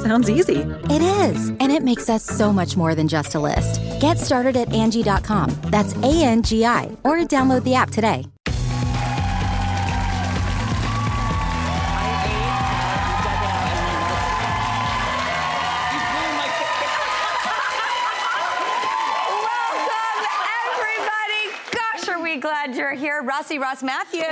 Sounds easy. It is, and it makes us so much more than just a list. Get started at Angi.com. That's A N G I, or download the app today. Welcome, everybody. Gosh, are we glad you're here. Rossi Ross Mathews.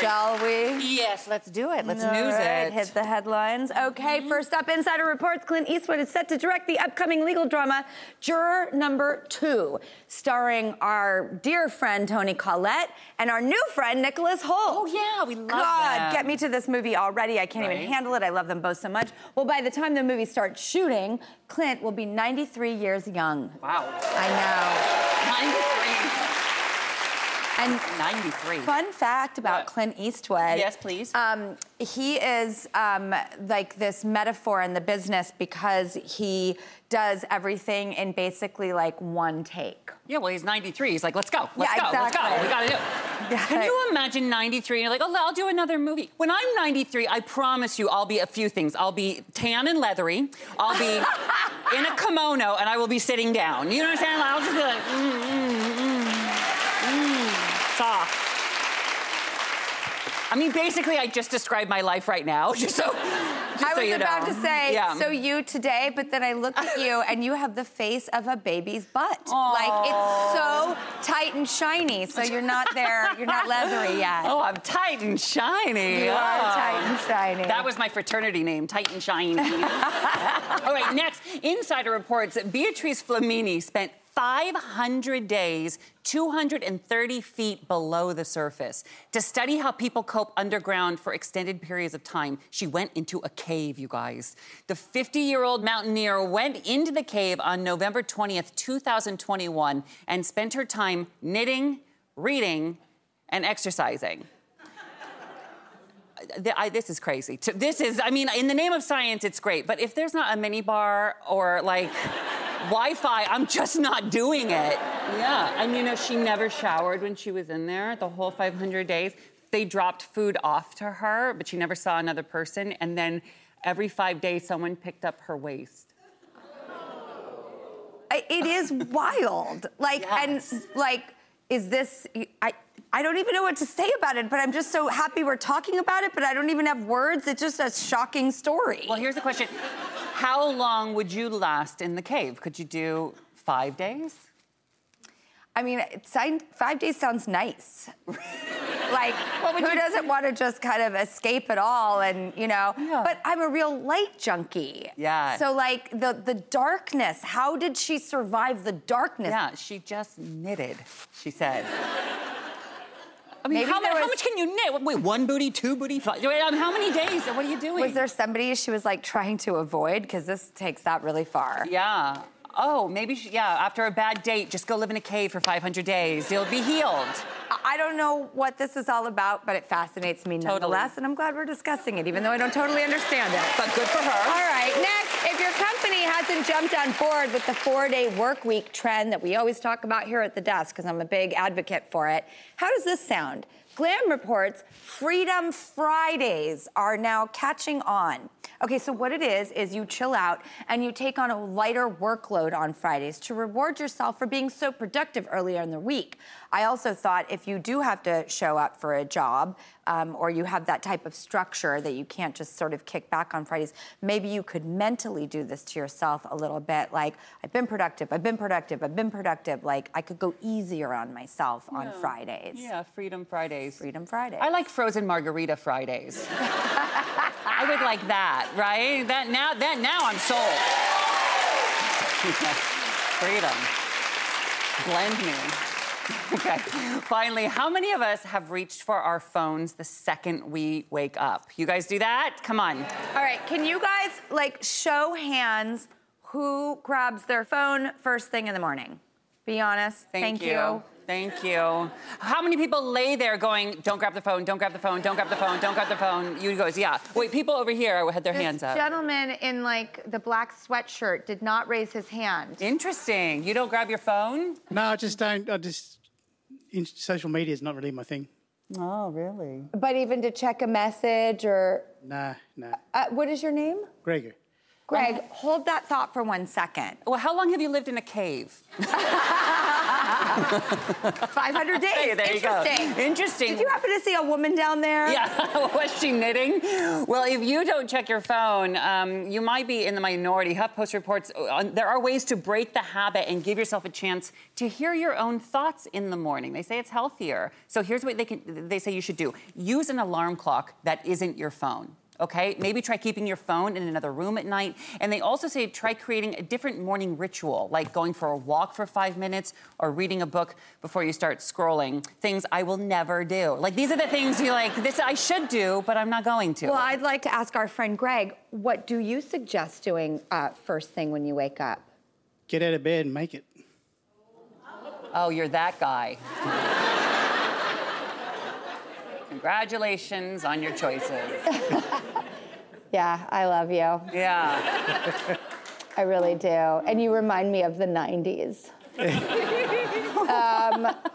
Shall we? Yes, let's do it. Let's All news right, it. Hit the headlines. Okay, mm-hmm. first up, Insider reports Clint Eastwood is set to direct the upcoming legal drama Juror Number Two, starring our dear friend Toni Collette and our new friend Nicholas Hoult. Oh, yeah, we love it. God, them. get me to this movie already. I can't Right. even handle it. I love them both so much. Well, by the time the movie starts shooting, Clint will be 93 years young. Wow. I know. 93. And 93. Fun fact about What? Clint Eastwood. Yes, please. Um, he is um, like this metaphor in the business because he does everything in basically like one take. Yeah, well, he's 93. He's like, let's go. Let's Yeah, go. Let's go. We got to do it. Yeah. Can you imagine 93 and you're like, oh, I'll do another movie? When I'm 93, I promise you I'll be a few things. I'll be tan and leathery. I'll be in a kimono and I will be sitting down. You know what I'm saying? I'll just be like, mm, mm, mm, mm, soft. I mean, basically, I just described my life right now, just so, just I so was you about know. to say, Yeah. so you today, but then I look at you and you have the face of a baby's butt. Like it's so tight and shiny. So you're not there, you're not leathery yet. Oh, I'm tight and shiny. You are Ah. tight and shiny. That was my fraternity name, Tight and Shiny. All right, next, Insider reports that Beatriz Flamini spent 500 days 230 feet below the surface to study how people cope underground for extended periods of time. She went into a cave, you guys. The 50 year old mountaineer went into the cave on November 20th, 2021, and spent her time knitting, reading, and exercising. I, this is crazy. This is, I mean, in the name of science, it's great. But if there's not a mini bar or like Wi Fi, I'm just not doing it. Yeah. And you know, she never showered when she was in there the whole 500 days. They dropped food off to her, but she never saw another person. And then every five days, someone picked up her waste. It is wild. Like Yes. and like, is this? I I don't even know what to say about it. But I'm just so happy we're talking about it. But I don't even have words. It's just a shocking story. Well, here's the question How long would you last in the cave? Could you do five days? I mean, five days sounds nice. like, who you- doesn't want to just kind of escape it all and, you know? Yeah. But I'm a real light junkie. Yeah. So, like, the, the darkness, how did she survive the darkness? Yeah, she just knitted, she said. I mean, how, was- much can you knit? Wait, one booty, two booty, five? Wait, um, how many days? What are you doing? Was there somebody she was, like, trying to avoid? Because this takes that really far. Yeah. Oh, maybe, she, yeah, after a bad date, just go live in a cave for 500 days. You'll be healed. I don't know what this is all about, but it fascinates me nonetheless, and I'm glad we're discussing it, even though I don't totally understand it. But good for her. All right, next, if your company hasn't jumped on board with the four day work week trend that we always talk about here at the desk, because I'm a big advocate for it, how does this sound? Glam reports Freedom Fridays are now catching on. Okay, so what it is, is you chill out and you take on a lighter workload on Fridays to reward yourself for being so productive earlier in the week. I also thought if you do have to show up for a job um, or you have that type of structure that you can't just sort of kick back on Fridays, maybe you could mentally do this to yourself a little bit. Like, I've been productive, I've been productive, I've been productive. Like, I could go easier on myself on Fridays. Yeah, Freedom Fridays. Freedom Fridays. I like frozen margarita Fridays. I would like that, right? That now, that now I'm sold. Freedom. Blend me. Okay. Finally, how many of us have reached for our phones the second we wake up? You guys do that? Come on. All right, can you guys like show hands who grabs their phone first thing in the morning? Be honest. Thank, you. Thank you. How many people lay there going, don't grab the phone, don't grab the phone, don't grab the phone, don't grab the phone? You goes, yeah. Wait, people over here had their This hands up. gentleman in like the black sweatshirt did not raise his hand. Interesting. You don't grab your phone? No, I just don't. I just in, social media is not really my thing. Oh, really? But even to check a message or Nah, nah. uh, what is your name? Gregor. Greg, hold that thought for one second. Well, how long have you lived in a cave? 500 days. Hey, there you go. Interesting. Interesting. Did you happen to see a woman down there? Yeah, was she knitting? Well, if you don't check your phone, um, you might be in the minority. HuffPost reports uh, there are ways to break the habit and give yourself a chance to hear your own thoughts in the morning. They say it's healthier. So here's what they can. They say you should do: use an alarm clock that isn't your phone. Okay, maybe try keeping your phone in another room at night. And they also say try creating a different morning ritual, like going for a walk for five minutes or reading a book before you start scrolling. Things I will never do. Like these are the things you like, this I should do, but I'm not going to. Well, I'd like to ask our friend Greg, what do you suggest doing uh, first thing when you wake up? Get out of bed and make it. oh, you're that guy. Congratulations on your choices. Yeah, I love you. Yeah. I really do. And you remind me of the 90s.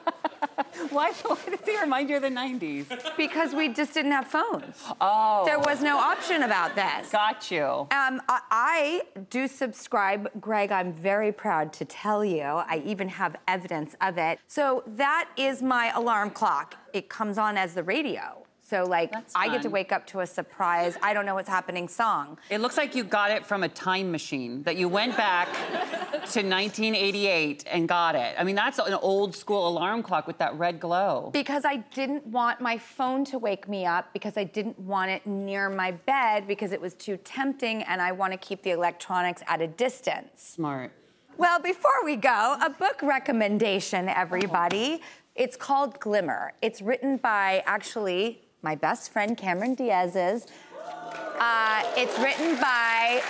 Why, does he remind you of the 90s? Because we just didn't have phones. Oh. There was no option about this. Got you. Um, I, I do subscribe, Greg. I'm very proud to tell you. I even have evidence of it. So that is my alarm clock. It comes on as the radio. So like That's I get to fun. wake up to a surprise. I don't know what's happening song. It looks like you got it from a time machine, that you went back to 1988 and got it. I mean, that's an old school alarm clock with that red glow. Because I didn't want my phone to wake me up because I didn't want it near my bed because it was too tempting and I want to keep the electronics at a distance. Smart. Well, before we go, a book recommendation, everybody. Oh. It's called Glimmer. It's written by actually my best friend Cameron Diaz's. Uh, it's written by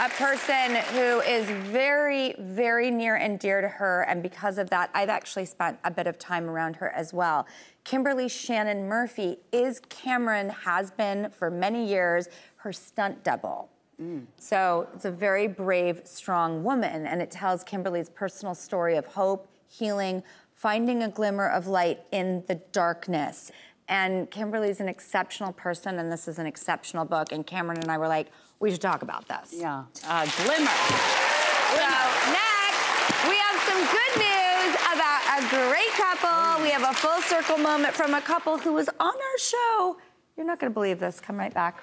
a person who is very, very near and dear to her, and because of that, I've actually spent a bit of time around her as well. Kimberly Shannon Murphy is Cameron, has been for many years, her stunt double. So it's a very brave, strong woman, and it tells Kimberly's personal story of hope, healing, finding a glimmer of light in the darkness. And Kimberly's an exceptional person, and this is an exceptional book. And Cameron and I were like, we should talk about this. Yeah. Uh, glimmer. So next, we have some good news about a great couple. We have a full circle moment from a couple who was on our show. You're not going to believe this. Come right back.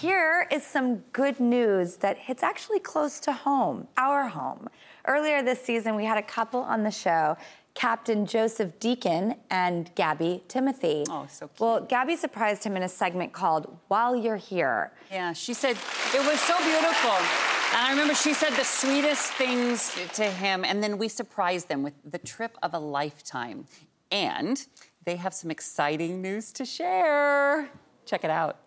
Here is some good news that hits actually close to home, our home. Earlier this season, we had a couple on the show. Captain Joseph Deacon and Gabby Timothy. Oh, so cute. Well, Gabby surprised him in a segment called While You're Here. Yeah, she said it was so beautiful. And I remember she said the sweetest things to him, and then we surprised them with the trip of a lifetime. And they have some exciting news to share. Check it out.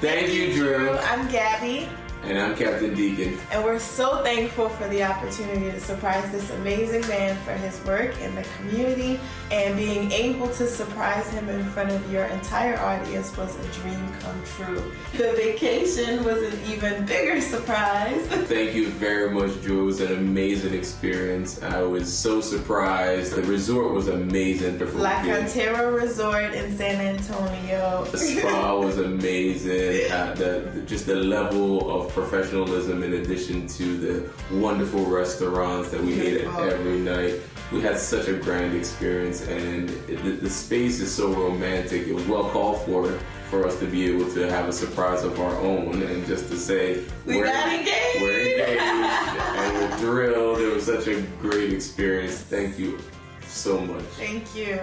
Thank you, Drew. I'm Gabby, And I'm Captain Deacon. and we're so thankful for the opportunity to surprise this amazing man for his work in the community. And being able to surprise him in front of your entire audience was a dream come true. The vacation was an even bigger surprise. Thank you very much, Drew. It was an amazing experience. I was so surprised. The resort was amazing. La Cantera Resort in San Antonio. The spa was amazing. Uh, the, the- just the level of professionalism, in addition to the wonderful restaurants that we ate at every night. We had such a grand experience, and it, the, the space is so romantic. It was well called for for us to be able to have a surprise of our own, and just to say We we're, got engaged. we're engaged, and we're thrilled. It was such a great experience. Thank you so much. Thank you.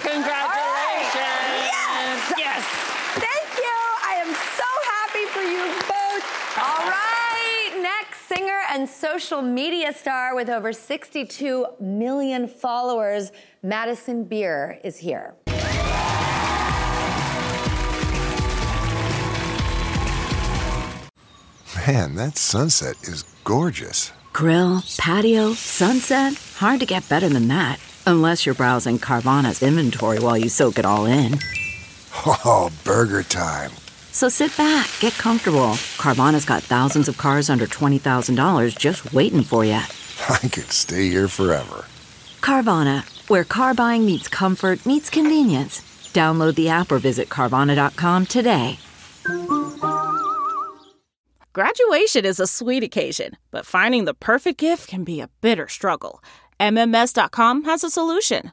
Congratulations! Yes! Yes! Thank you. I am so happy for you both. All right. Next, singer and social media star with over 62 million followers, Madison Beer, is here. Man, that sunset is gorgeous. Grill, patio, sunset. Hard to get better than that. Unless you're browsing Carvana's inventory while you soak it all in. Oh, burger time. So sit back, get comfortable. Carvana's got thousands of cars under $20,000 just waiting for you. I could stay here forever. Carvana, where car buying meets comfort, meets convenience. Download the app or visit Carvana.com today. Graduation is a sweet occasion, but finding the perfect gift can be a bitter struggle. MMS.com has a solution.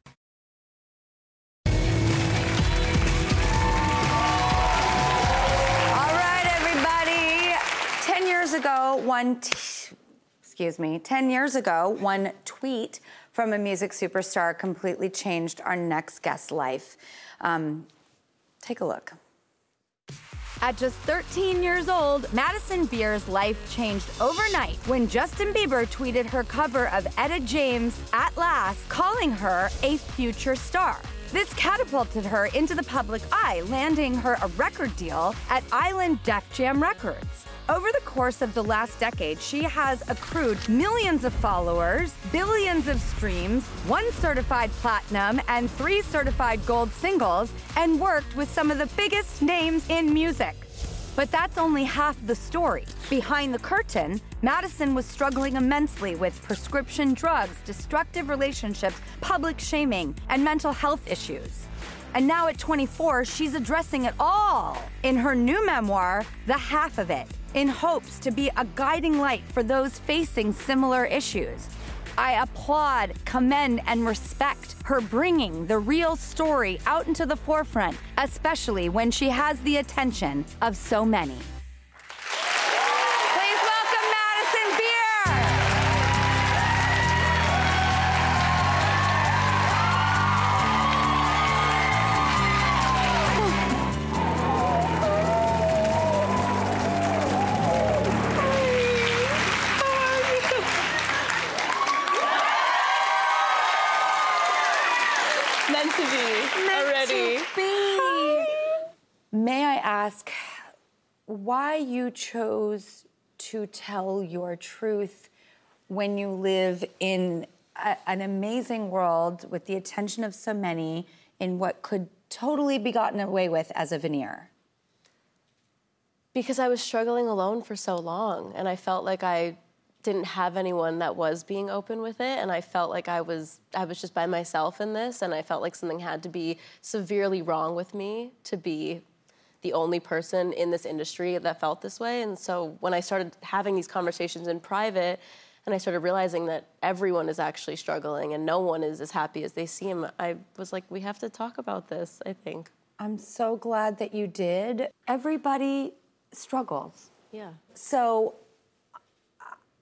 Ago, one, t- excuse me, 10 years ago, one tweet from a music superstar completely changed our next guest's life. Um, take a look. At just 13 years old, Madison Beer's life changed overnight when Justin Bieber tweeted her cover of Etta James' At Last, calling her a future star. This catapulted her into the public eye, landing her a record deal at Island Def Jam Records. Over the course of the last decade, she has accrued millions of followers, billions of streams, one certified platinum, and three certified gold singles, and worked with some of the biggest names in music. But that's only half the story. Behind the curtain, Madison was struggling immensely with prescription drugs, destructive relationships, public shaming, and mental health issues. And now at 24, she's addressing it all in her new memoir, The Half of It, in hopes to be a guiding light for those facing similar issues. I applaud, commend, and respect her bringing the real story out into the forefront, especially when she has the attention of so many. Why you chose to tell your truth when you live in a, an amazing world with the attention of so many in what could totally be gotten away with as a veneer? Because I was struggling alone for so long, and I felt like I didn't have anyone that was being open with it, and I felt like I was I was just by myself in this, and I felt like something had to be severely wrong with me to be the only person in this industry that felt this way. And so when I started having these conversations in private, and I started realizing that everyone is actually struggling and no one is as happy as they seem, I was like, we have to talk about this. I think. I'm so glad that you did. Everybody struggles. Yeah. So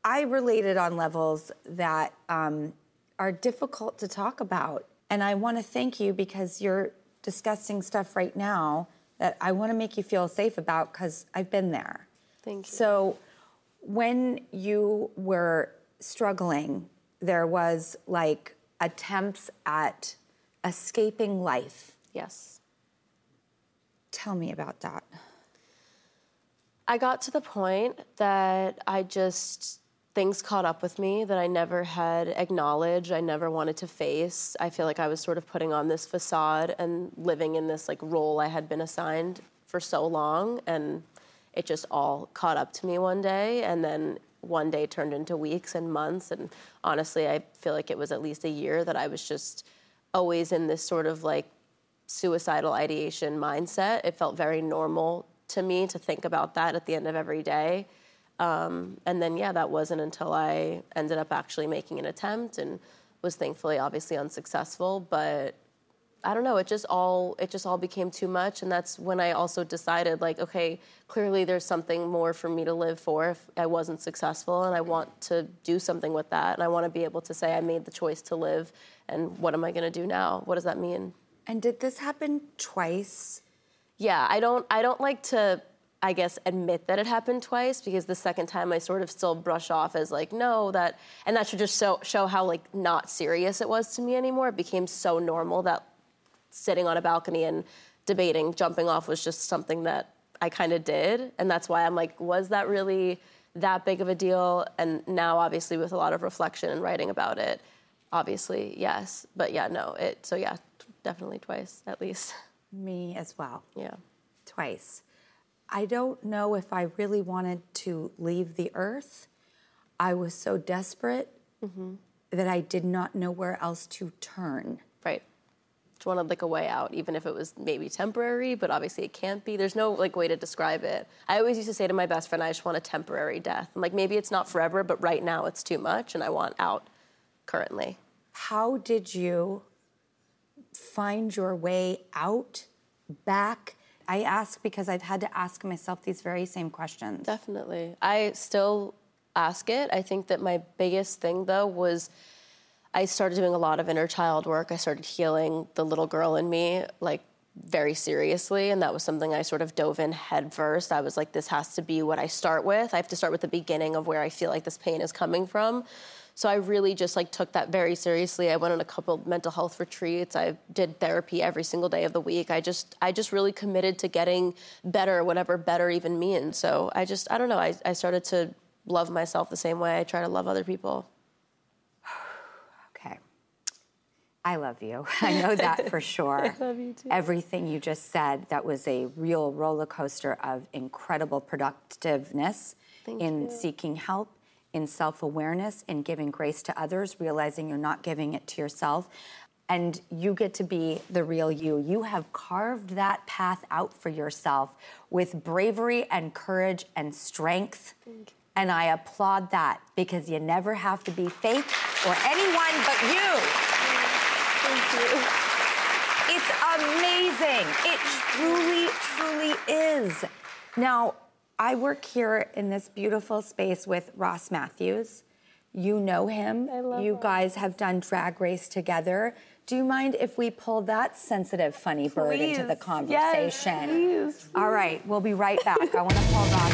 I related on levels that um, are difficult to talk about. And I want to thank you because you're discussing stuff right now that I want to make you feel safe about because I've been there. Thank you. So when you were struggling, there was like attempts at escaping life. Yes. Tell me about that. I got to the point that I just things caught up with me that I never had acknowledged, I never wanted to face. I feel like I was sort of putting on this facade and living in this like role I had been assigned for so long and it just all caught up to me one day and then one day turned into weeks and months and honestly I feel like it was at least a year that I was just always in this sort of like suicidal ideation mindset. It felt very normal to me to think about that at the end of every day. Um, and then, yeah, that wasn't until I ended up actually making an attempt and was thankfully obviously unsuccessful. But I don't know, it just all it just all became too much. And that's when I also decided, like, okay, clearly there's something more for me to live for if I wasn't successful, and I want to do something with that. And I want to be able to say I made the choice to live, and what am I going to do now? What does that mean? And did this happen twice? Yeah, I don't I don't like to I guess admit that it happened twice because the second time I sort of still brush off as like no that and that should just show show how like not serious it was to me anymore. It became so normal that sitting on a balcony and debating jumping off was just something that I kind of did and that's why I'm like was that really that big of a deal and now obviously with a lot of reflection and writing about it obviously yes but yeah no it so yeah definitely twice at least Me as well. yeah Twice. I don't know if I really wanted to leave the earth. I was so desperate mm-hmm. that I did not know where else to turn. Right. Just wanted like a way out, even if it was maybe temporary, but obviously it can't be. There's no like way to describe it. I always used to say to my best friend, I just want a temporary death. I'm like, maybe it's not forever, but right now it's too much and I want out currently. How did you find your way out, back? I ask because I've had to ask myself these very same questions. Definitely. I still ask it. I think that my biggest thing though was I started doing a lot of inner child work. I started healing the little girl in me, like very seriously, and that was something I sort of dove in head first. I was like, this has to be what I start with. I have to start with the beginning of where I feel like this pain is coming from. So I really just like took that very seriously. I went on a couple mental health retreats. I did therapy every single day of the week. I just I just really committed to getting better, whatever better even means. So I just I don't know. I, I started to love myself the same way I try to love other people. Okay. I love you. I know that for sure. I love you too. Everything you just said, that was a real roller coaster of incredible productiveness Thank in you. seeking help, in self awareness, in giving grace to others, realizing you're not giving it to yourself. And you get to be the real you. You have carved that path out for yourself with bravery and courage and strength. And I applaud that because you never have to be fake or anyone but you. Thank you. It's amazing. It truly, truly is. Now, I work here in this beautiful space with Ross Mathews. You know him. I love you guys have done drag race together. Do you mind if we pull that sensitive, funny bird into the Please. conversation? Yes, please. All right, we'll be right back. I want to pull Ross.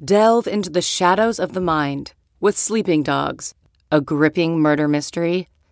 in. Delve into the shadows of the mind with Sleeping Dogs, a gripping murder mystery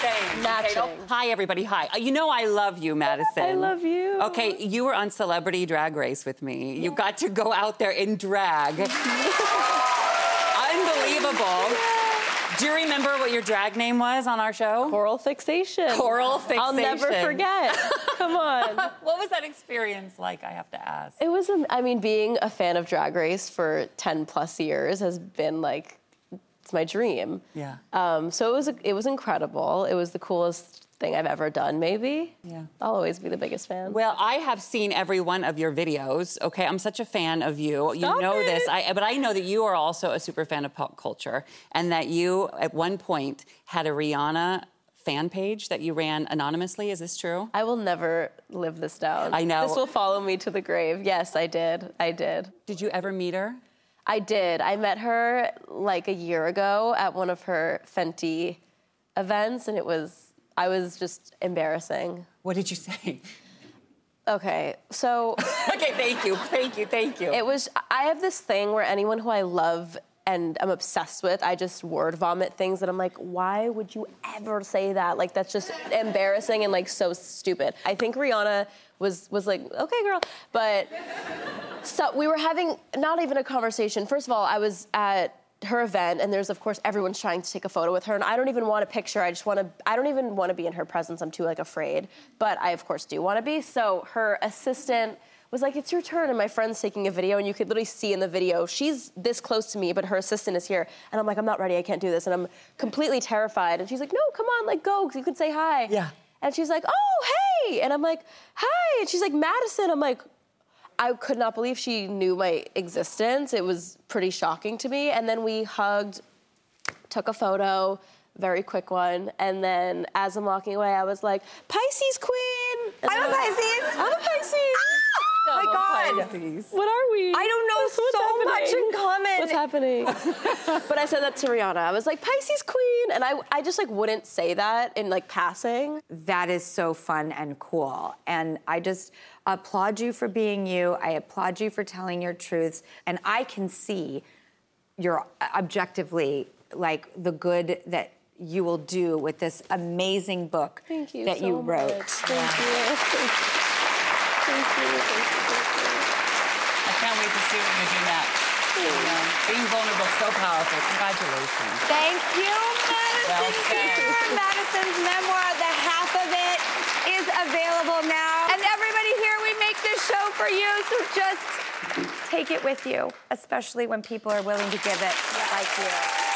I mean, Okay, hi, everybody. Hi. Uh, You know I love you, Madison. I love you. Okay, you were on Celebrity Drag Race with me. You got to go out there in drag. Unbelievable. Do you remember what your drag name was on our show? Coral Fixation. Coral Fixation. I'll never forget. Come on. what was that experience like? I have to ask. It was, I mean, being a fan of Drag Race for 10 plus years has been like, it's my dream. Yeah. Um, so it was, it was incredible. It was the coolest thing I've ever done, maybe. Yeah. I'll always be the biggest fan. Well, I have seen every one of your videos. Okay, I'm such a fan of you. you know it. this, I, but I know that you are also a super fan of pop culture, and that you at one point had a Rihanna fan page that you ran anonymously. Is this true? I will never live this down. I know. This will follow me to the grave. Yes, I did. I did. Did you ever meet her? I did. I met her like a year ago at one of her Fenty events, and it was, I was just embarrassing. What did you say? Okay, so. okay, thank you, thank you, thank you. It was, I have this thing where anyone who I love and I'm obsessed with, I just word vomit things that I'm like, why would you ever say that? Like, that's just embarrassing and like so stupid. I think Rihanna was was like, okay, girl, but so we were having not even a conversation. First of all, I was at her event and there's of course everyone's trying to take a photo with her and I don't even want a picture. I just want to I don't even want to be in her presence. I'm too like afraid. But I of course do want to be. So her assistant was like, "It's your turn." And my friend's taking a video and you could literally see in the video she's this close to me, but her assistant is here. And I'm like, "I'm not ready. I can't do this." And I'm completely terrified. And she's like, "No, come on, like go, 'cause you can say hi." Yeah. And she's like, "Oh, hey." And I'm like, "Hi." And she's like, "Madison." I'm like, I could not believe she knew my existence. It was pretty shocking to me. And then we hugged, took a photo, very quick one. And then as I'm walking away, I was like, Pisces queen. And I'm a Pisces. I'm a Pisces. Ah! Oh my God. What are we? I don't know What's so much happening? in common. What's happening? but I said that to Rihanna. I was like, Pisces queen. And I, I just like wouldn't say that in like passing. That is so fun and cool. And I just applaud you for being you. I applaud you for telling your truths. And I can see you're objectively like the good that you will do with this amazing book Thank you that so you wrote. much. Thank you. Thank you. Thank you. Thank you. I can't wait to see what you do next. You know, being vulnerable is so powerful. Congratulations. Thank you, Madison. Well said. Madison's memoir, the half of it, is available now. And everybody here, we make this show for you, so just take it with you, especially when people are willing to give it like you.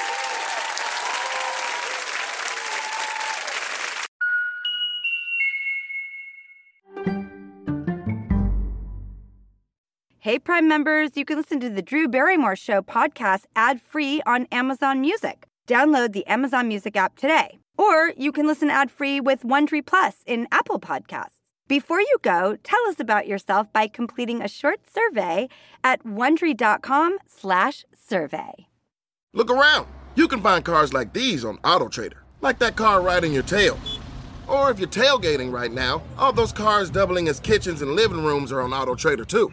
Hey, Prime members, you can listen to the Drew Barrymore Show podcast ad free on Amazon Music. Download the Amazon Music app today. Or you can listen ad free with Wondery Plus in Apple Podcasts. Before you go, tell us about yourself by completing a short survey at wondery.com/slash survey. Look around. You can find cars like these on AutoTrader, like that car right in your tail. Or if you're tailgating right now, all those cars doubling as kitchens and living rooms are on AutoTrader too.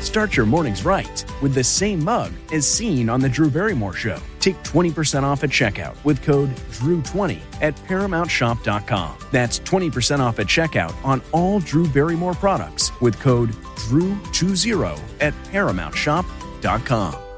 Start your mornings right with the same mug as seen on The Drew Barrymore Show. Take 20% off at checkout with code DREW20 at ParamountShop.com. That's 20% off at checkout on all Drew Barrymore products with code DREW20 at ParamountShop.com.